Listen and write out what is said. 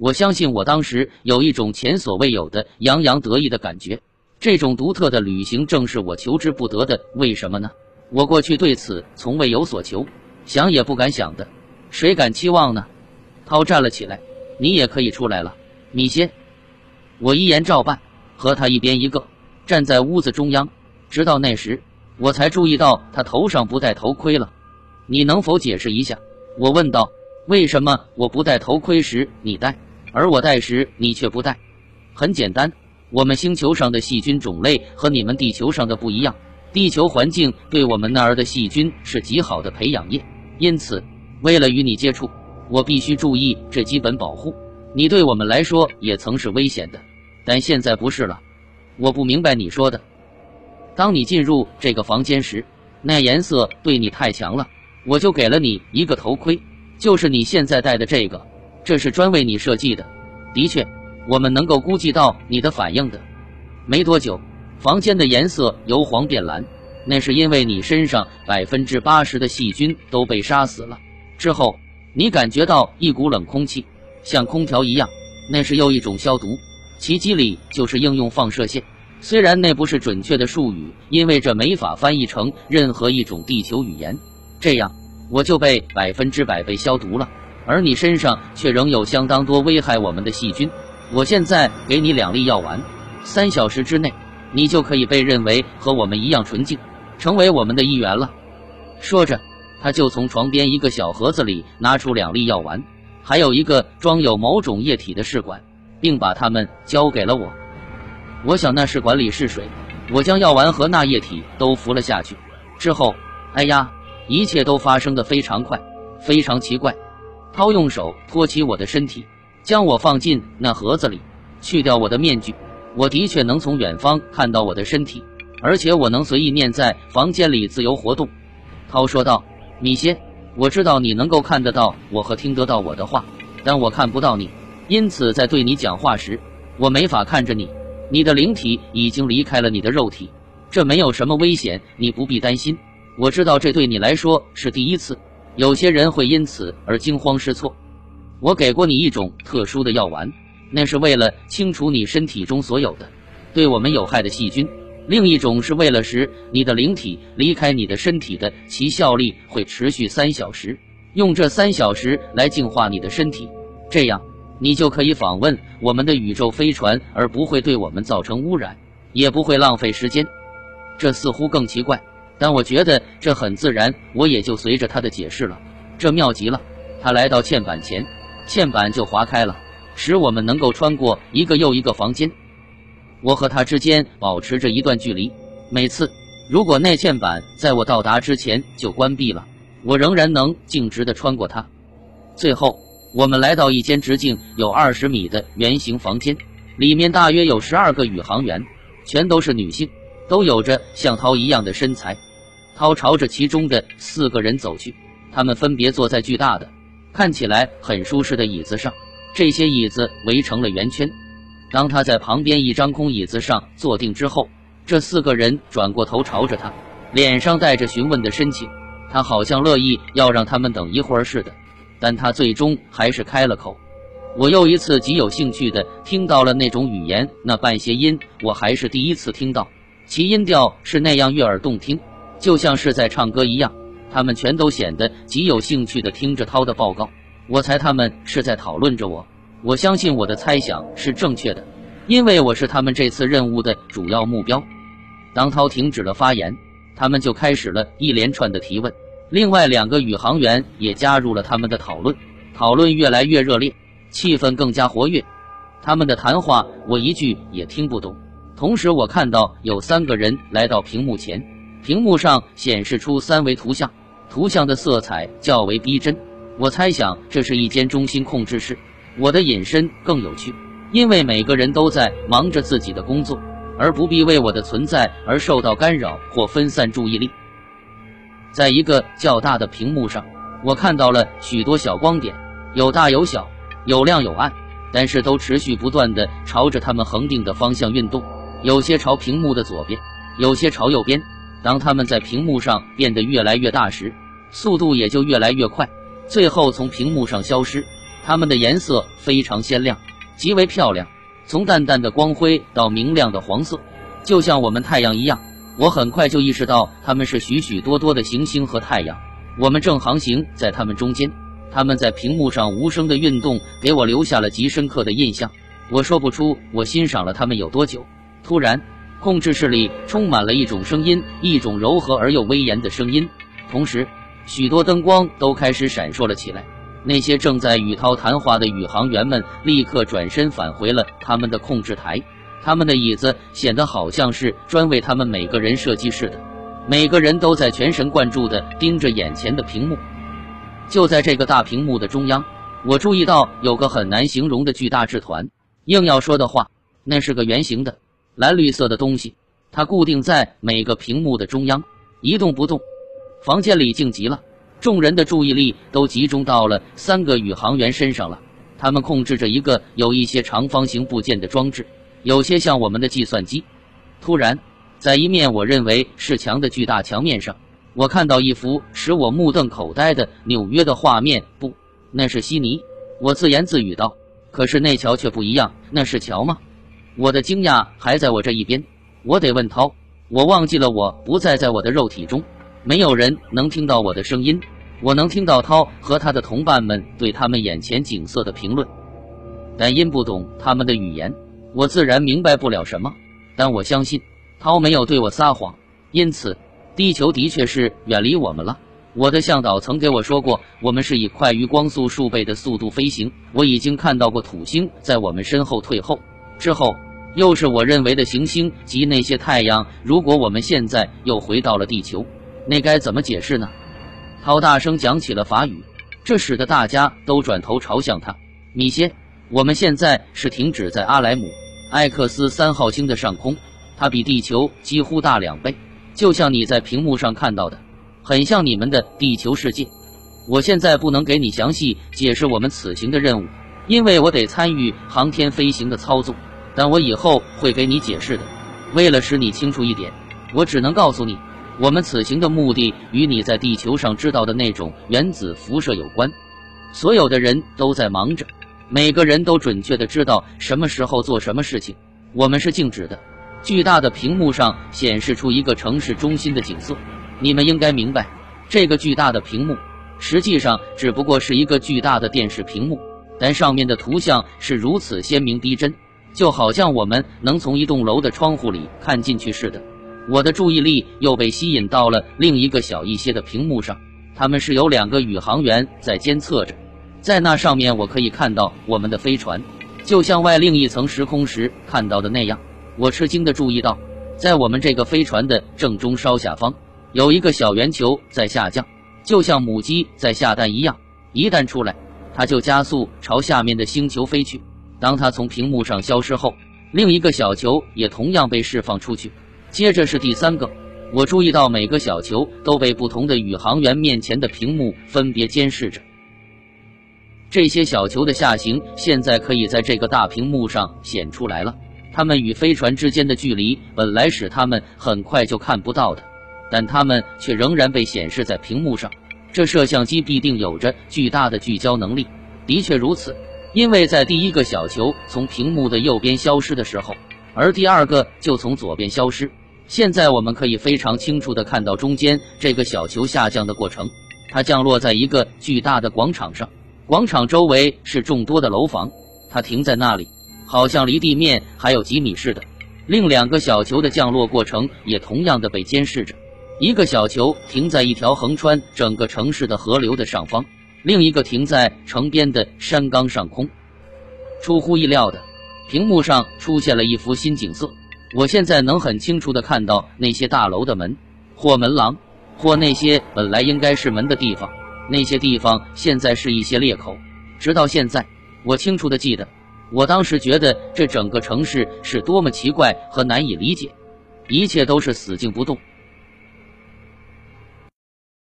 我相信我当时有一种前所未有的洋洋得意的感觉。这种独特的旅行正是我求之不得的。为什么呢？我过去对此从未有所求，想也不敢想的，谁敢期望呢？涛站了起来，你也可以出来了，米歇。我一言照办，和他一边一个，站在屋子中央。直到那时，我才注意到他头上不戴头盔了。你能否解释一下？我问道。为什么我不戴头盔时你戴，而我戴时你却不戴？很简单，我们星球上的细菌种类和你们地球上的不一样。地球环境对我们那儿的细菌是极好的培养液，因此，为了与你接触，我必须注意这基本保护。你对我们来说也曾是危险的，但现在不是了。我不明白你说的。当你进入这个房间时，那颜色对你太强了，我就给了你一个头盔。就是你现在戴的这个，这是专为你设计的。的确，我们能够估计到你的反应的。没多久，房间的颜色由黄变蓝，那是因为你身上百分之八十的细菌都被杀死了。之后，你感觉到一股冷空气，像空调一样，那是又一种消毒，其机理就是应用放射线。虽然那不是准确的术语，因为这没法翻译成任何一种地球语言。这样。我就被百分之百被消毒了，而你身上却仍有相当多危害我们的细菌。我现在给你两粒药丸，三小时之内，你就可以被认为和我们一样纯净，成为我们的一员了。说着，他就从床边一个小盒子里拿出两粒药丸，还有一个装有某种液体的试管，并把它们交给了我。我想那试管里是水，我将药丸和那液体都服了下去。之后，哎呀！一切都发生的非常快，非常奇怪。涛用手托起我的身体，将我放进那盒子里，去掉我的面具。我的确能从远方看到我的身体，而且我能随意念在房间里自由活动。涛说道：“米歇，我知道你能够看得到我和听得到我的话，但我看不到你，因此在对你讲话时，我没法看着你。你的灵体已经离开了你的肉体，这没有什么危险，你不必担心。”我知道这对你来说是第一次，有些人会因此而惊慌失措。我给过你一种特殊的药丸，那是为了清除你身体中所有的对我们有害的细菌；另一种是为了使你的灵体离开你的身体的，其效力会持续三小时，用这三小时来净化你的身体，这样你就可以访问我们的宇宙飞船，而不会对我们造成污染，也不会浪费时间。这似乎更奇怪。但我觉得这很自然，我也就随着他的解释了。这妙极了！他来到嵌板前，嵌板就划开了，使我们能够穿过一个又一个房间。我和他之间保持着一段距离。每次，如果那嵌板在我到达之前就关闭了，我仍然能径直地穿过它。最后，我们来到一间直径有二十米的圆形房间，里面大约有十二个宇航员，全都是女性，都有着像涛一样的身材。涛朝着其中的四个人走去，他们分别坐在巨大的、看起来很舒适的椅子上，这些椅子围成了圆圈。当他在旁边一张空椅子上坐定之后，这四个人转过头朝着他，脸上带着询问的深情。他好像乐意要让他们等一会儿似的，但他最终还是开了口。我又一次极有兴趣地听到了那种语言，那半谐音我还是第一次听到，其音调是那样悦耳动听。就像是在唱歌一样，他们全都显得极有兴趣地听着涛的报告。我猜他们是在讨论着我。我相信我的猜想是正确的，因为我是他们这次任务的主要目标。当涛停止了发言，他们就开始了一连串的提问。另外两个宇航员也加入了他们的讨论，讨论越来越热烈，气氛更加活跃。他们的谈话我一句也听不懂。同时，我看到有三个人来到屏幕前。屏幕上显示出三维图像，图像的色彩较为逼真。我猜想这是一间中心控制室。我的隐身更有趣，因为每个人都在忙着自己的工作，而不必为我的存在而受到干扰或分散注意力。在一个较大的屏幕上，我看到了许多小光点，有大有小，有亮有暗，但是都持续不断地朝着他们恒定的方向运动。有些朝屏幕的左边，有些朝右边。当他们在屏幕上变得越来越大时，速度也就越来越快，最后从屏幕上消失。它们的颜色非常鲜亮，极为漂亮，从淡淡的光辉到明亮的黄色，就像我们太阳一样。我很快就意识到，它们是许许多多的行星和太阳，我们正航行在它们中间。它们在屏幕上无声的运动，给我留下了极深刻的印象。我说不出我欣赏了它们有多久。突然，控制室里充满了一种声音，一种柔和而又威严的声音。同时，许多灯光都开始闪烁了起来。那些正在与涛谈话的宇航员们立刻转身返回了他们的控制台。他们的椅子显得好像是专为他们每个人设计似的。每个人都在全神贯注地盯着眼前的屏幕。就在这个大屏幕的中央，我注意到有个很难形容的巨大质团。硬要说的话，那是个圆形的蓝绿色的东西，它固定在每个屏幕的中央，一动不动。房间里静极了，众人的注意力都集中到了三个宇航员身上了。他们控制着一个有一些长方形部件的装置，有些像我们的计算机。突然，在一面我认为是墙的巨大墙面上。我看到一幅使我目瞪口呆的纽约的画面，不，那是悉尼。我自言自语道：“可是那桥却不一样，那是桥吗？”我的惊讶还在我这一边。我得问涛。我忘记了我不再在我的肉体中，没有人能听到我的声音。我能听到涛和他的同伴们对他们眼前景色的评论，但因不懂他们的语言，我自然明白不了什么。但我相信涛没有对我撒谎，因此。地球的确是远离我们了。我的向导曾给我说过，我们是以快于光速数倍的速度飞行。我已经看到过土星在我们身后退后，之后又是我认为的行星及那些太阳。如果我们现在又回到了地球，那该怎么解释呢？涛大声讲起了法语，这使得大家都转头朝向他。米歇，我们现在是停止在阿莱姆艾克斯三号星的上空，它比地球几乎大两倍。就像你在屏幕上看到的，很像你们的地球世界。我现在不能给你详细解释我们此行的任务，因为我得参与航天飞行的操作。但我以后会给你解释的。为了使你清楚一点，我只能告诉你，我们此行的目的与你在地球上知道的那种原子辐射有关。所有的人都在忙着，每个人都准确的知道什么时候做什么事情。我们是静止的。巨大的屏幕上显示出一个城市中心的景色。你们应该明白，这个巨大的屏幕实际上只不过是一个巨大的电视屏幕，但上面的图像是如此鲜明逼真，就好像我们能从一栋楼的窗户里看进去似的。我的注意力又被吸引到了另一个小一些的屏幕上，他们是有两个宇航员在监测着，在那上面我可以看到我们的飞船，就像外另一层时空时看到的那样。我吃惊地注意到，在我们这个飞船的正中稍下方，有一个小圆球在下降，就像母鸡在下蛋一样。一旦出来，它就加速朝下面的星球飞去。当它从屏幕上消失后，另一个小球也同样被释放出去。接着是第三个。我注意到每个小球都被不同的宇航员面前的屏幕分别监视着。这些小球的下行现在可以在这个大屏幕上显出来了。它们与飞船之间的距离本来使它们很快就看不到的，但它们却仍然被显示在屏幕上。这摄像机必定有着巨大的聚焦能力。的确如此，因为在第一个小球从屏幕的右边消失的时候，而第二个就从左边消失。现在我们可以非常清楚的看到中间这个小球下降的过程。它降落在一个巨大的广场上，广场周围是众多的楼房。它停在那里。好像离地面还有几米似的。另两个小球的降落过程也同样的被监视着。一个小球停在一条横穿整个城市的河流的上方，另一个停在城边的山岗上空。出乎意料的，屏幕上出现了一幅新景色。我现在能很清楚的看到那些大楼的门，或门廊，或那些本来应该是门的地方。那些地方现在是一些裂口。直到现在，我清楚的记得。我当时觉得这整个城市是多么奇怪和难以理解，一切都是死静不动。